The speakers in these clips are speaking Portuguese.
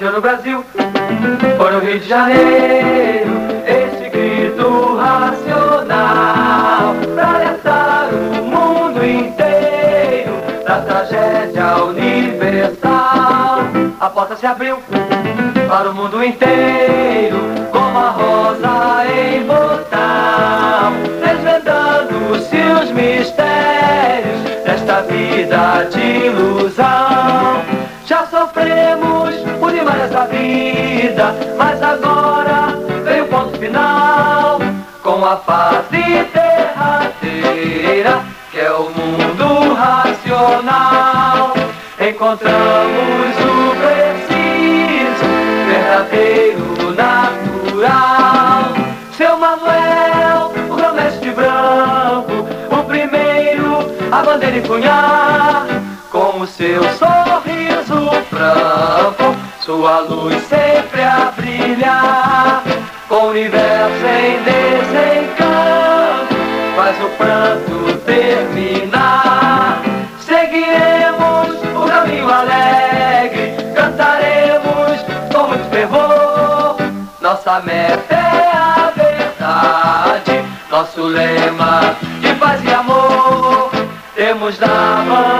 Nasceu no Brasil, foi no Rio de Janeiro, esse grito racional pra alertar o mundo inteiro da tragédia universal. A porta se abriu para o mundo inteiro, como a rosa em botão, desvendando-se os mistérios desta vida de ilusão. Já sofremos demais da vida, mas agora vem o ponto final, com a fase derradeira, que é o mundo racional. Encontramos o preciso, verdadeiro, natural. Seu Manuel, o grão-mestre branco, o primeiro a bandeira empunhar, com o seu sorriso franco, sua luz sempre a brilhar, com o universo em desencanto, faz o pranto terminar. Seguiremos o caminho alegre, cantaremos com muito fervor. Nossa meta é a verdade, nosso lema de paz e amor. Temos na bandeira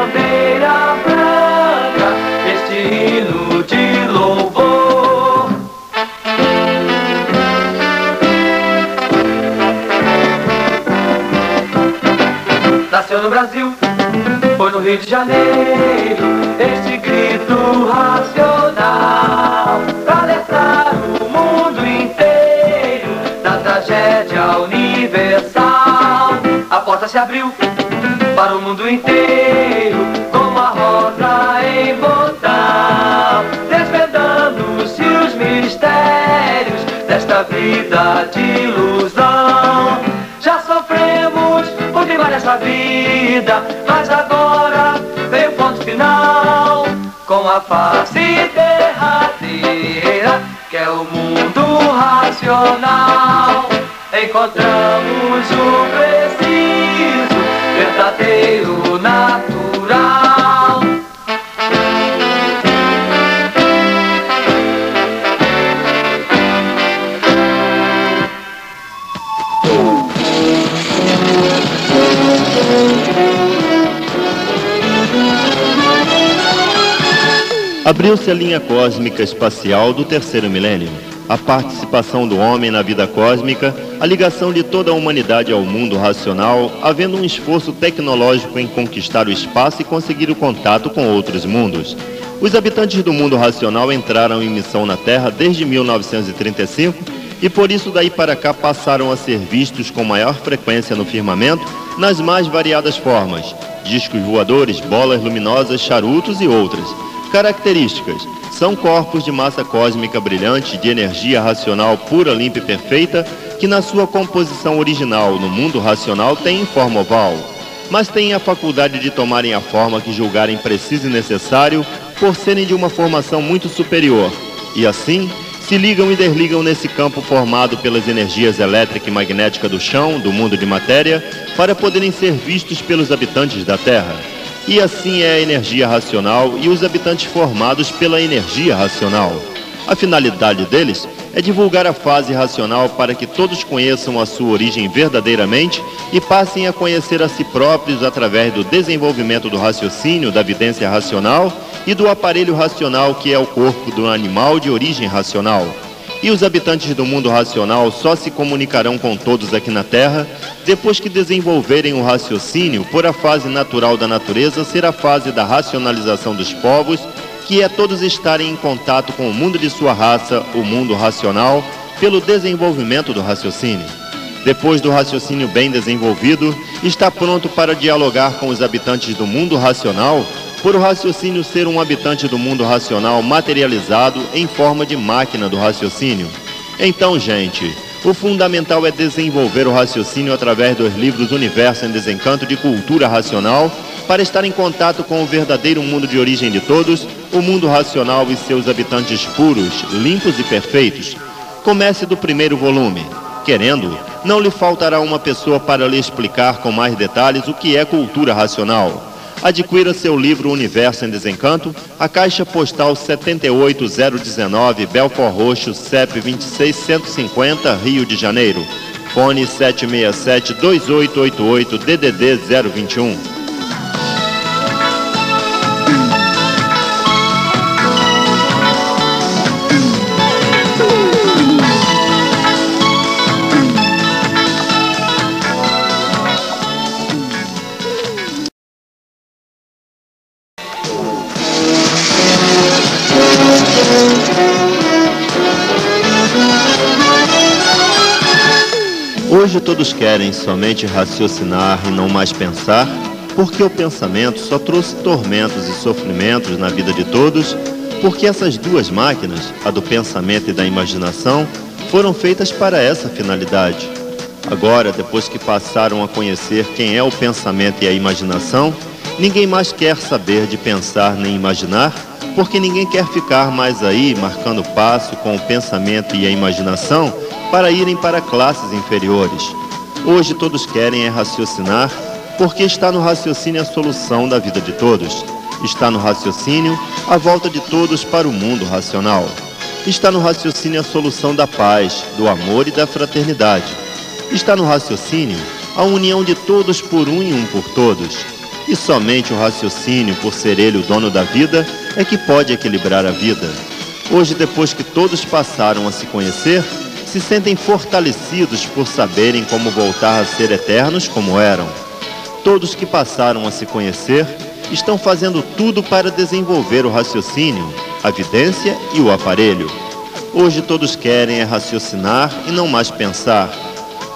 Rio de Janeiro, este grito racional pra alertar o mundo inteiro da tragédia universal. A porta se abriu para o mundo inteiro, como a rosa em botão, desvendando-se os mistérios desta vida de ilusão. Já sofremos por demais nessa vida, mas ponto final, com a face derradeira, que é o mundo racional. Encontramos o preciso, verdadeiro, Abriu-se a linha cósmica espacial do terceiro milênio. A participação do homem na vida cósmica, a ligação de toda a humanidade ao mundo racional, havendo um esforço tecnológico em conquistar o espaço e conseguir o contato com outros mundos. Os habitantes do mundo racional entraram em missão na Terra desde 1935 e por isso daí para cá passaram a ser vistos com maior frequência no firmamento nas mais variadas formas: discos voadores, bolas luminosas, charutos e outras. Características: são corpos de massa cósmica brilhante, de energia racional pura, limpa e perfeita, que na sua composição original no mundo racional têm forma oval, mas têm a faculdade de tomarem a forma que julgarem preciso e necessário por serem de uma formação muito superior, e assim se ligam e desligam nesse campo formado pelas energias elétrica e magnética do chão, do mundo de matéria, para poderem ser vistos pelos habitantes da Terra. E assim é a energia racional e os habitantes formados pela energia racional. A finalidade deles é divulgar a fase racional para que todos conheçam a sua origem verdadeiramente e passem a conhecer a si próprios através do desenvolvimento do raciocínio, da vidência racional e do aparelho racional que é o corpo do animal de origem racional. E os habitantes do mundo racional só se comunicarão com todos aqui na Terra depois que desenvolverem o raciocínio por a fase natural da natureza ser a fase da racionalização dos povos, que é todos estarem em contato com o mundo de sua raça, o mundo racional, pelo desenvolvimento do raciocínio. Depois do raciocínio bem desenvolvido, está pronto para dialogar com os habitantes do mundo racional por o raciocínio ser um habitante do mundo racional materializado em forma de máquina do raciocínio. Então, gente, o fundamental é desenvolver o raciocínio através dos livros Universo em Desencanto de Cultura Racional para estar em contato com o verdadeiro mundo de origem de todos, o mundo racional e seus habitantes puros, limpos e perfeitos. Comece do primeiro volume. Querendo, não lhe faltará uma pessoa para lhe explicar com mais detalhes o que é cultura racional. Adquira seu livro Universo em Desencanto, a Caixa Postal 78019, Belfort Roxo, CEP 26150, Rio de Janeiro. Fone 767-2888, DDD 021. Hoje todos querem somente raciocinar e não mais pensar, porque o pensamento só trouxe tormentos e sofrimentos na vida de todos, porque essas duas máquinas, a do pensamento e da imaginação, foram feitas para essa finalidade. Agora, depois que passaram a conhecer quem é o pensamento e a imaginação, ninguém mais quer saber de pensar nem imaginar, porque ninguém quer ficar mais aí marcando passo com o pensamento e a imaginação para irem para classes inferiores. Hoje todos querem é raciocinar, porque está no raciocínio a solução da vida de todos. Está no raciocínio a volta de todos para o mundo racional. Está no raciocínio a solução da paz, do amor e da fraternidade. Está no raciocínio a união de todos por um e um por todos. E somente o raciocínio, por ser ele o dono da vida, é que pode equilibrar a vida. Hoje, depois que todos passaram a se conhecer, se sentem fortalecidos por saberem como voltar a ser eternos como eram. Todos que passaram a se conhecer estão fazendo tudo para desenvolver o raciocínio, a vidência e o aparelho. Hoje todos querem é raciocinar e não mais pensar.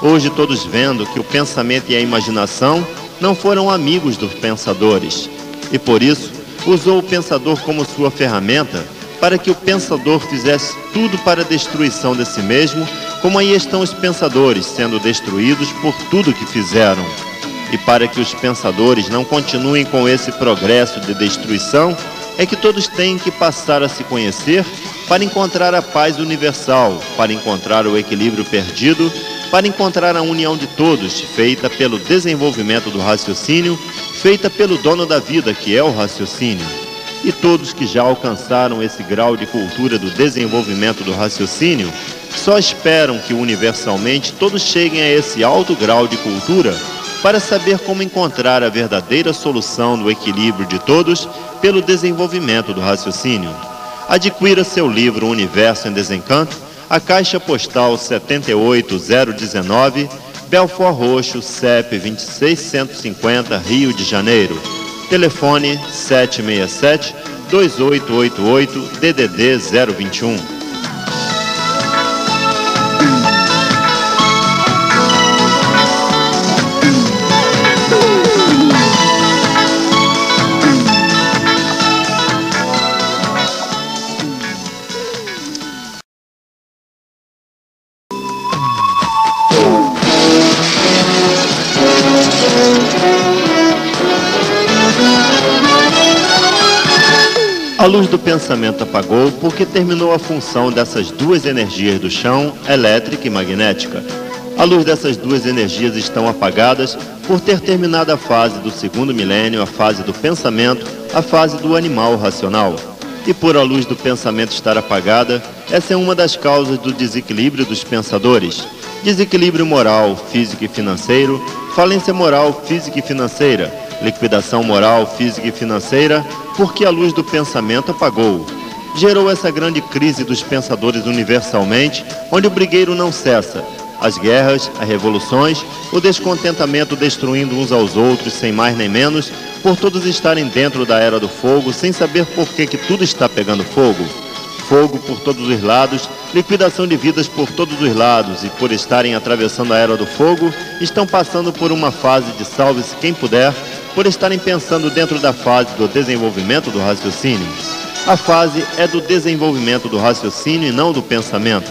Hoje todos vendo que o pensamento e a imaginação não foram amigos dos pensadores. E por isso usou o pensador como sua ferramenta para que o pensador fizesse tudo para a destruição de si mesmo, como aí estão os pensadores sendo destruídos por tudo que fizeram. E para que os pensadores não continuem com esse progresso de destruição, é que todos têm que passar a se conhecer para encontrar a paz universal, para encontrar o equilíbrio perdido, para encontrar a união de todos, feita pelo desenvolvimento do raciocínio, feita pelo dono da vida, que é o raciocínio e todos que já alcançaram esse grau de cultura do desenvolvimento do raciocínio só esperam que universalmente todos cheguem a esse alto grau de cultura para saber como encontrar a verdadeira solução do equilíbrio de todos pelo desenvolvimento do raciocínio. Adquira seu livro Universo em Desencanto, a Caixa Postal 78019, Belfort Roxo, CEP 26150, Rio de Janeiro. Telefone 767 2888 DDD 021. A luz do pensamento apagou porque terminou a função dessas duas energias do chão, elétrica e magnética. A luz dessas duas energias estão apagadas por ter terminado a fase do segundo milênio, a fase do pensamento, a fase do animal racional. E por a luz do pensamento estar apagada, essa é uma das causas do desequilíbrio dos pensadores. Desequilíbrio moral, físico e financeiro, falência moral, física e financeira, liquidação moral, física e financeira, porque a luz do pensamento apagou. Gerou essa grande crise dos pensadores universalmente, onde o brigueiro não cessa. As guerras, as revoluções, o descontentamento destruindo uns aos outros, sem mais nem menos, por todos estarem dentro da era do fogo, sem saber por que, que tudo está pegando fogo. Fogo por todos os lados, liquidação de vidas por todos os lados, e por estarem atravessando a era do fogo, estão passando por uma fase de salve-se quem puder, por estarem pensando dentro da fase do desenvolvimento do raciocínio. A fase é do desenvolvimento do raciocínio e não do pensamento.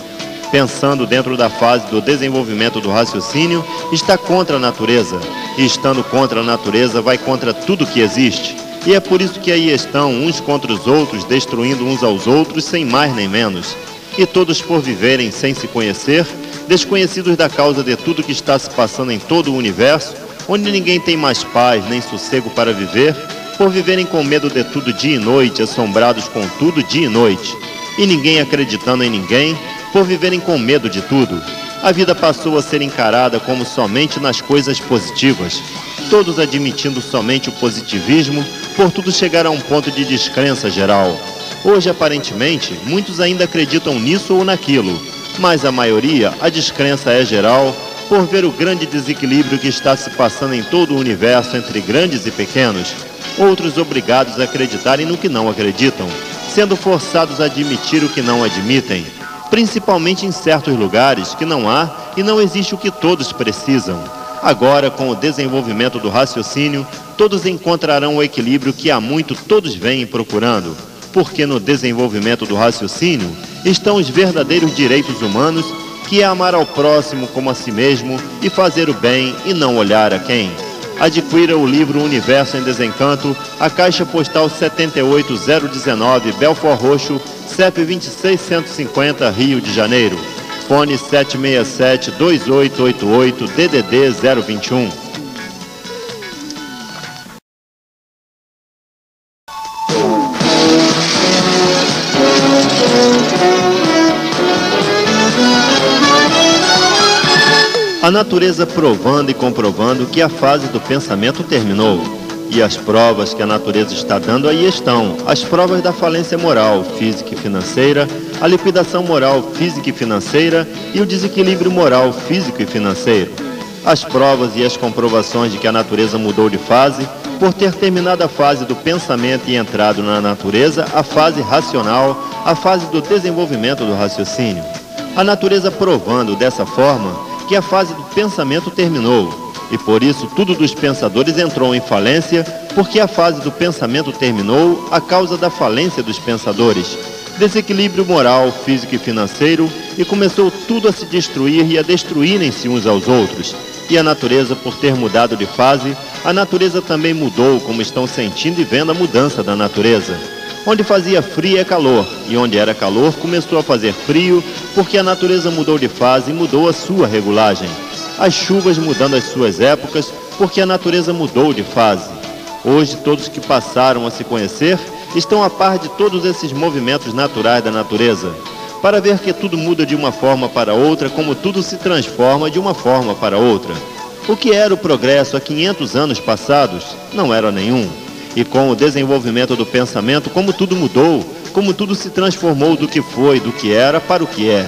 Pensando dentro da fase do desenvolvimento do raciocínio, está contra a natureza. E estando contra a natureza, vai contra tudo que existe. E é por isso que aí estão uns contra os outros, destruindo uns aos outros, sem mais nem menos. E todos por viverem sem se conhecer, desconhecidos da causa de tudo que está se passando em todo o universo, onde ninguém tem mais paz nem sossego para viver, por viverem com medo de tudo dia e noite, assombrados com tudo dia e noite, e ninguém acreditando em ninguém, por viverem com medo de tudo. A vida passou a ser encarada como somente nas coisas positivas, todos admitindo somente o positivismo, por tudo chegar a um ponto de descrença geral. Hoje, aparentemente, muitos ainda acreditam nisso ou naquilo, mas a maioria, a descrença é geral, por ver o grande desequilíbrio que está se passando em todo o universo entre grandes e pequenos, outros obrigados a acreditarem no que não acreditam, sendo forçados a admitir o que não admitem, principalmente em certos lugares que não há e não existe o que todos precisam. Agora, com o desenvolvimento do raciocínio, todos encontrarão o equilíbrio que há muito todos vêm procurando, porque no desenvolvimento do raciocínio estão os verdadeiros direitos humanos, que é amar ao próximo como a si mesmo e fazer o bem e não olhar a quem. Adquira o livro Universo em Desencanto, a caixa postal 78019, Belfort Roxo, CEP 26150, Rio de Janeiro. Fone 767-2888, DDD 021. A natureza provando e comprovando que a fase do pensamento terminou. E as provas que a natureza está dando aí estão: as provas da falência moral, física e financeira, a liquidação moral, física e financeira e o desequilíbrio moral, físico e financeiro. As provas e as comprovações de que a natureza mudou de fase por ter terminado a fase do pensamento e entrado na natureza, a fase racional, a fase do desenvolvimento do raciocínio. A natureza provando dessa forma que a fase do pensamento terminou. E por isso tudo dos pensadores entrou em falência, porque a fase do pensamento terminou a causa da falência dos pensadores. Desequilíbrio moral, físico e financeiro, e começou tudo a se destruir e a destruírem-se uns aos outros. E a natureza, por ter mudado de fase, a natureza também mudou, como estão sentindo e vendo a mudança da natureza. Onde fazia frio é calor, e onde era calor começou a fazer frio, porque a natureza mudou de fase e mudou a sua regulagem. As chuvas mudando as suas épocas, porque a natureza mudou de fase. Hoje, todos que passaram a se conhecer estão a par de todos esses movimentos naturais da natureza, para ver que tudo muda de uma forma para outra, como tudo se transforma de uma forma para outra. O que era o progresso há 500 anos passados não era nenhum. E com o desenvolvimento do pensamento, como tudo mudou, como tudo se transformou do que foi, do que era, para o que é.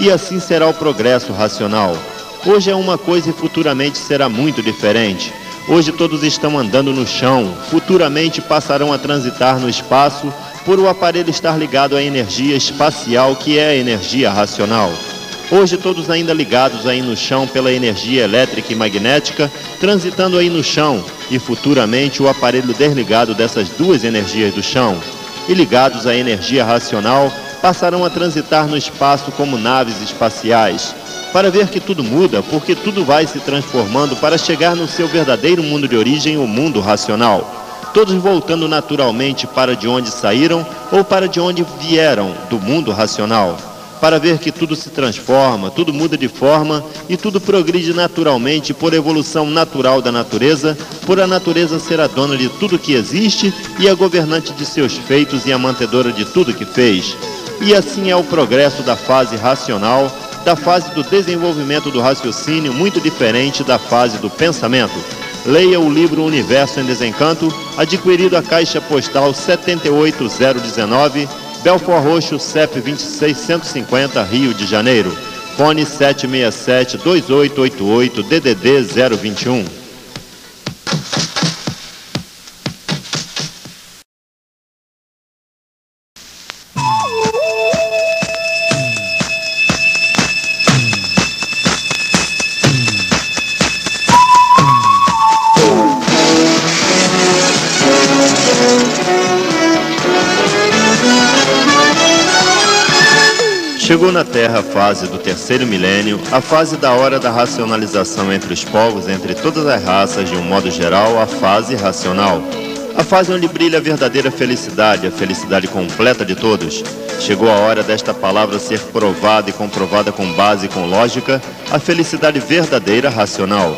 E assim será o progresso racional. Hoje é uma coisa e futuramente será muito diferente. Hoje todos estão andando no chão, futuramente passarão a transitar no espaço por o aparelho estar ligado à energia espacial que é a energia racional. Hoje todos ainda ligados aí no chão pela energia elétrica e magnética, transitando aí no chão. E futuramente o aparelho desligado dessas duas energias do chão. E ligados à energia racional passarão a transitar no espaço como naves espaciais, para ver que tudo muda, porque tudo vai se transformando para chegar no seu verdadeiro mundo de origem, o mundo racional. Todos voltando naturalmente para de onde saíram ou para de onde vieram, do mundo racional para ver que tudo se transforma, tudo muda de forma e tudo progride naturalmente por evolução natural da natureza, por a natureza ser a dona de tudo que existe e a governante de seus feitos e a mantedora de tudo que fez. E assim é o progresso da fase racional, da fase do desenvolvimento do raciocínio, muito diferente da fase do pensamento. Leia o livro Universo em Desencanto, adquirido a caixa postal 78019 Belfort Roxo, CEP 26150, Rio de Janeiro. Fone 767-2888, DDD 021. Terceiro milênio, a fase da hora da racionalização entre os povos, entre todas as raças, de um modo geral, a fase racional. A fase onde brilha a verdadeira felicidade, a felicidade completa de todos. Chegou a hora desta palavra ser provada e comprovada com base e com lógica, a felicidade verdadeira racional.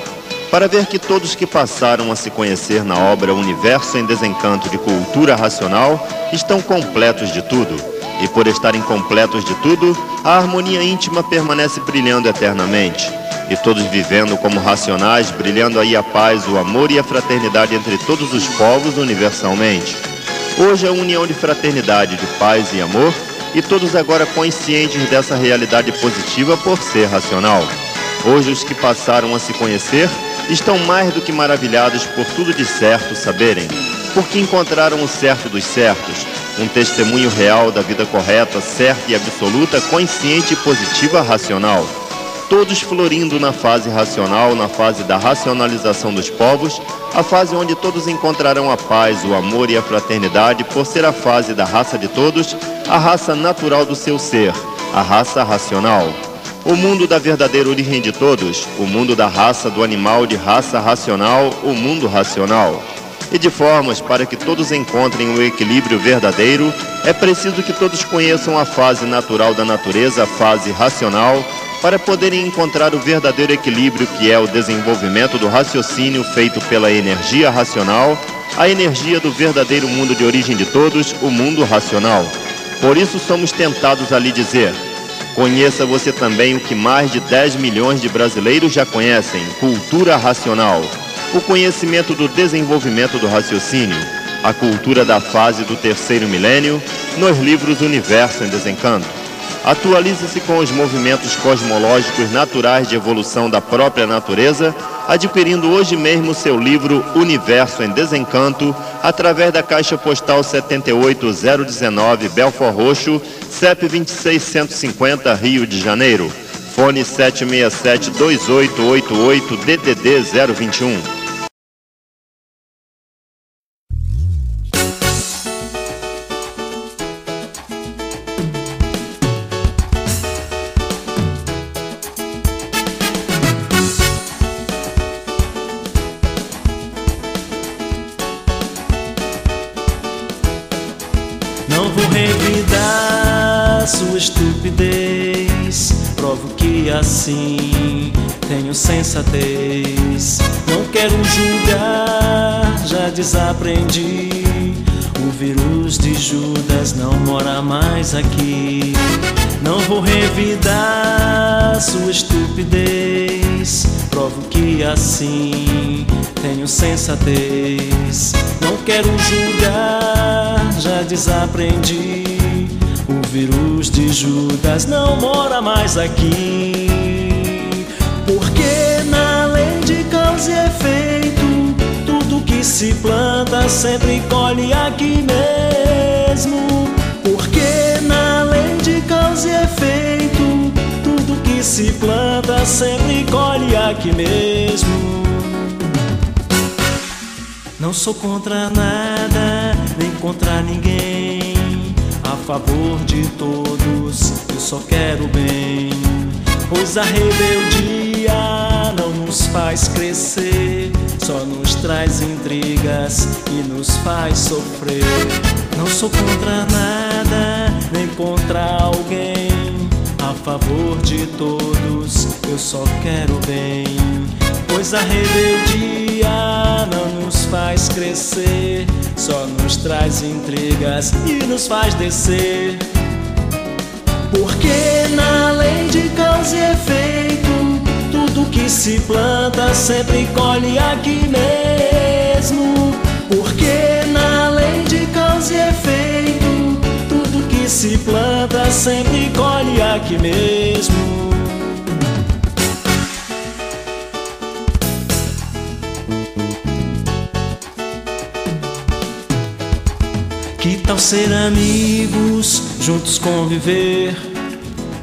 para ver que todos que passaram a se conhecer na obra Universo em Desencanto de Cultura Racional estão completos de tudo. E por estarem completos de tudo, a harmonia íntima permanece brilhando eternamente. E todos vivendo como racionais, brilhando aí a paz, o amor e a fraternidade entre todos os povos universalmente. Hoje a união de fraternidade, de paz e amor, e todos agora conscientes dessa realidade positiva por ser racional. Hoje os que passaram a se conhecer estão mais do que maravilhados por tudo de certo saberem, porque encontraram o certo dos certos, um testemunho real da vida correta, certa e absoluta, consciente, positiva, racional. Todos florindo na fase racional, na fase da racionalização dos povos, a fase onde todos encontrarão a paz, o amor e a fraternidade, por ser a fase da raça de todos, a raça natural do seu ser, a raça racional. O mundo da verdadeira origem de todos, o mundo da raça do animal de raça racional, o mundo racional. E de formas para que todos encontrem o equilíbrio verdadeiro, é preciso que todos conheçam a fase natural da natureza, a fase racional, para poderem encontrar o verdadeiro equilíbrio que é o desenvolvimento do raciocínio feito pela energia racional, a energia do verdadeiro mundo de origem de todos, o mundo racional. Por isso somos tentados a lhe dizer: Conheça você também o que mais de 10 milhões de brasileiros já conhecem: cultura racional. O conhecimento do desenvolvimento do raciocínio, a cultura da fase do terceiro milênio, nos livros Universo em Desencanto. Atualize-se com os movimentos cosmológicos naturais de evolução da própria natureza, adquirindo hoje mesmo seu livro Universo em Desencanto, através da caixa postal 78019 Belfort Roxo, CEP 26150 Rio de Janeiro. Fone 767 2888 DDD 021. Que assim tenho sensatez. Não quero julgar, já desaprendi. O vírus de Judas não mora mais aqui. Porque na lei de causa e efeito, tudo que se planta sempre colhe aqui mesmo. Se planta sempre colhe aqui mesmo. Não sou contra nada, nem contra ninguém favor de todos, eu só quero bem. Pois a rebeldia não nos faz crescer, só nos traz intrigas e nos faz sofrer. Não sou contra nada, nem contra alguém. Favor de todos, eu só quero bem. Pois a rebeldia não nos faz crescer, só nos traz intrigas e nos faz descer. Porque na lei de causa e efeito, tudo que se planta sempre colhe aqui mesmo. Se planta sempre colhe aqui mesmo. tal ser amigos, juntos conviver?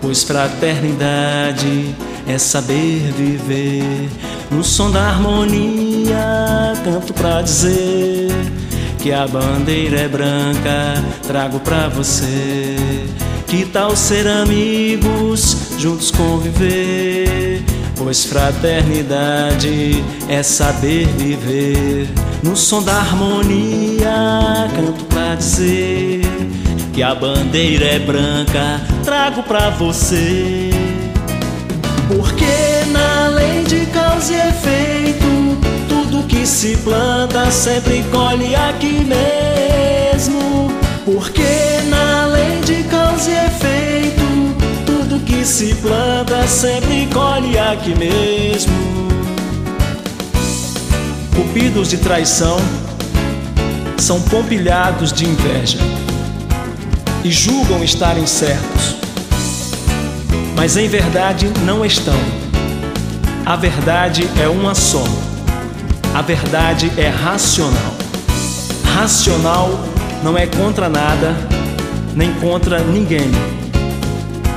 Pois fraternidade é saber viver. No som da harmonia, canto pra dizer que a bandeira é branca, trago pra você. Que tal ser amigos, juntos conviver? Pois fraternidade é saber viver. No som da harmonia, canto pra dizer que a bandeira é branca, trago pra você. Se planta sempre colhe aqui mesmo. Porque na lei de causa e efeito, tudo que se planta sempre colhe aqui mesmo. Cupidos de traição são pompilhados de inveja e julgam estarem certos, mas em verdade não estão. A verdade é uma só. A verdade é racional. Racional não é contra nada, nem contra ninguém.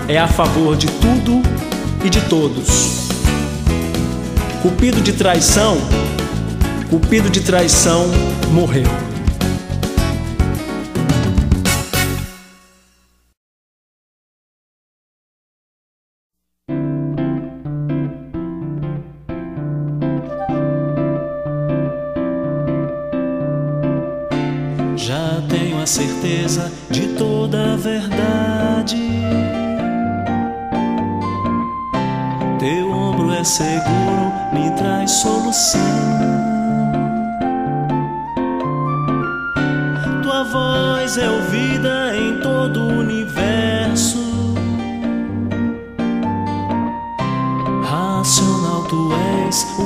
É a favor de tudo e de todos. Cupido de traição, Cupido de traição morreu.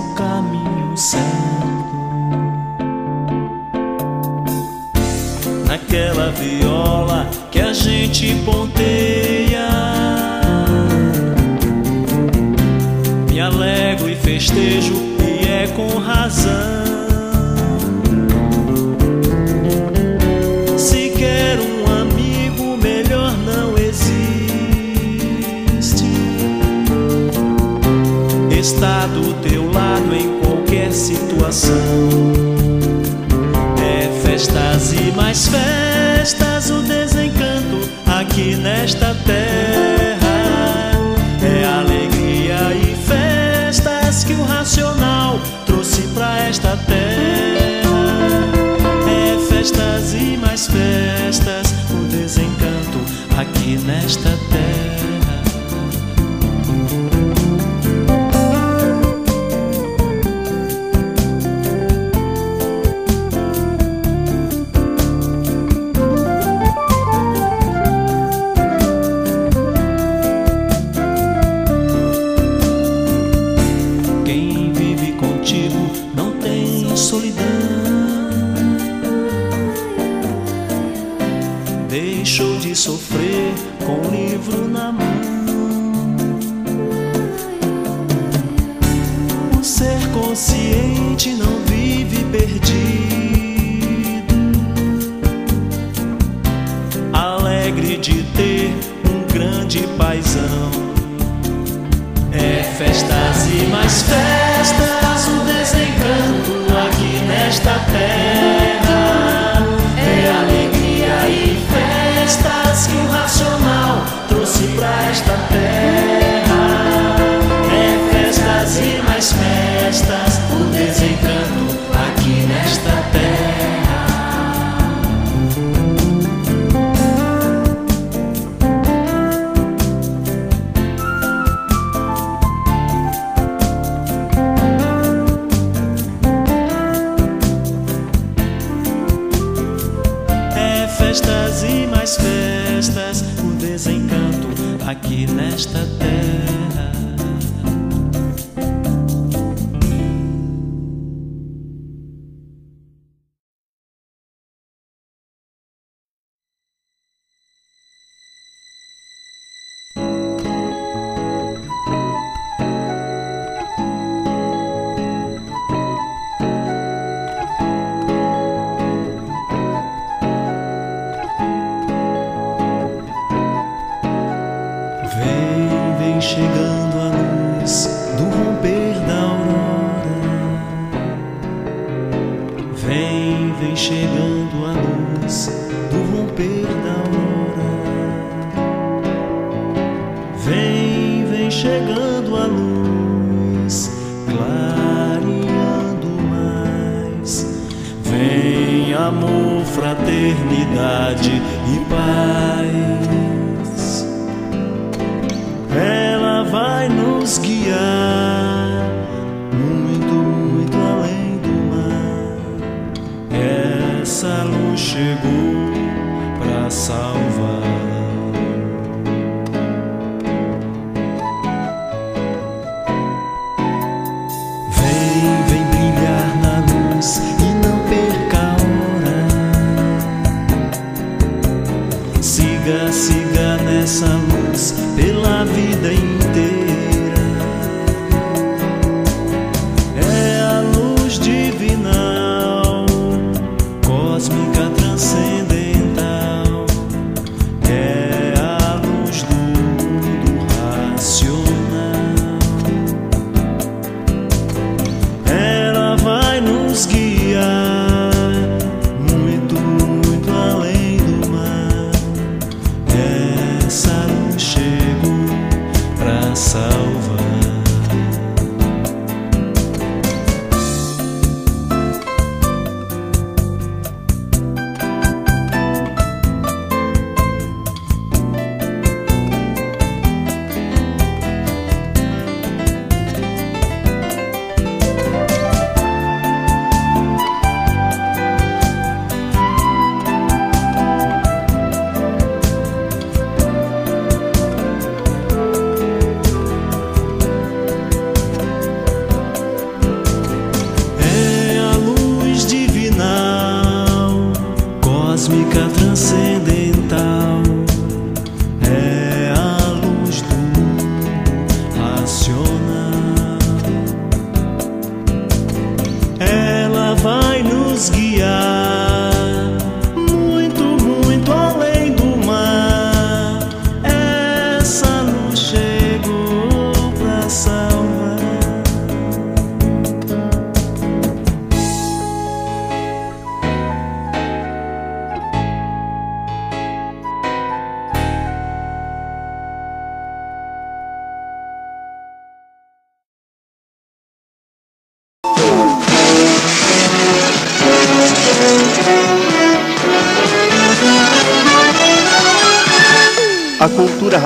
O caminho certo. naquela viola que a gente ponteia. Me alegro e festejo, e é com razão. Se quer um amigo, melhor não existe. Está situação festas e mais festas, o desencanto aqui nesta terra é alegria e festas que o racional trouxe pra esta terra. É festas e mais festas, o desencanto aqui nesta terra.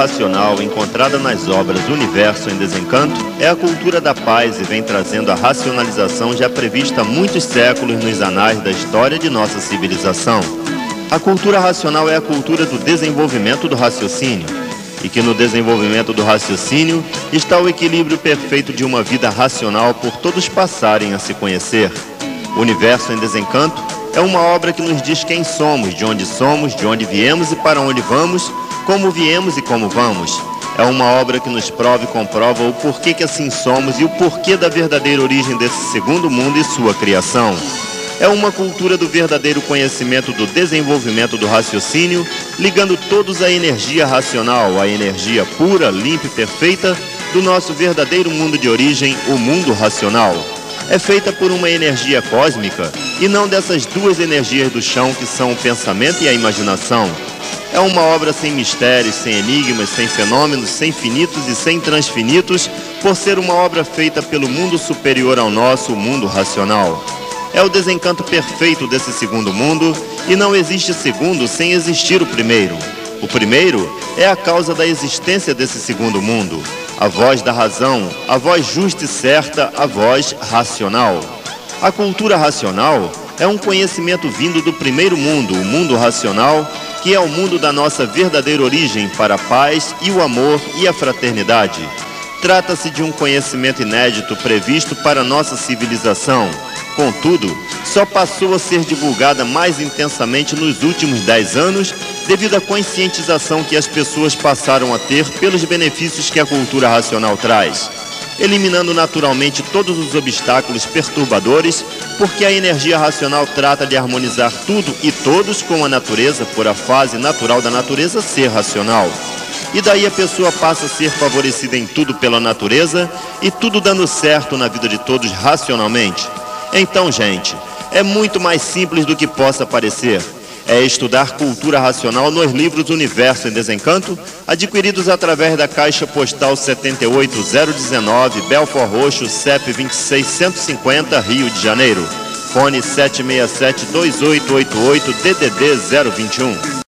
Racional encontrada nas obras Universo em Desencanto é a cultura da paz e vem trazendo a racionalização já prevista há muitos séculos nos anais da história de nossa civilização. A cultura racional é a cultura do desenvolvimento do raciocínio, e que no desenvolvimento do raciocínio está o equilíbrio perfeito de uma vida racional por todos passarem a se conhecer. Universo em Desencanto é uma obra que nos diz quem somos, de onde somos, de onde viemos e para onde vamos como viemos e como vamos. É uma obra que nos prova e comprova o porquê que assim somos e o porquê da verdadeira origem desse segundo mundo e sua criação. É uma cultura do verdadeiro conhecimento do desenvolvimento do raciocínio, ligando todos à energia racional, à energia pura, limpa e perfeita do nosso verdadeiro mundo de origem, o mundo racional. É feita por uma energia cósmica e não dessas duas energias do chão que são o pensamento e a imaginação é uma obra sem mistérios, sem enigmas, sem fenômenos, sem finitos e sem transfinitos, por ser uma obra feita pelo mundo superior ao nosso, o mundo racional. É o desencanto perfeito desse segundo mundo e não existe segundo sem existir o primeiro. O primeiro é a causa da existência desse segundo mundo, a voz da razão, a voz justa e certa, a voz racional. A cultura racional é um conhecimento vindo do primeiro mundo, o mundo racional, que é o mundo da nossa verdadeira origem para a paz e o amor e a fraternidade. Trata-se de um conhecimento inédito previsto para nossa civilização. Contudo, só passou a ser divulgada mais intensamente nos últimos dez anos devido à conscientização que as pessoas passaram a ter pelos benefícios que a cultura racional traz eliminando naturalmente todos os obstáculos perturbadores, porque a energia racional trata de harmonizar tudo e todos com a natureza, por a fase natural da natureza ser racional. E daí a pessoa passa a ser favorecida em tudo pela natureza e tudo dando certo na vida de todos racionalmente. Então, gente, é muito mais simples do que possa parecer é estudar cultura racional nos livros Universo em Desencanto, adquiridos através da Caixa Postal 78019, Belfor Roxo, CEP 26150, Rio de Janeiro. Fone 767-2888, DDD 021.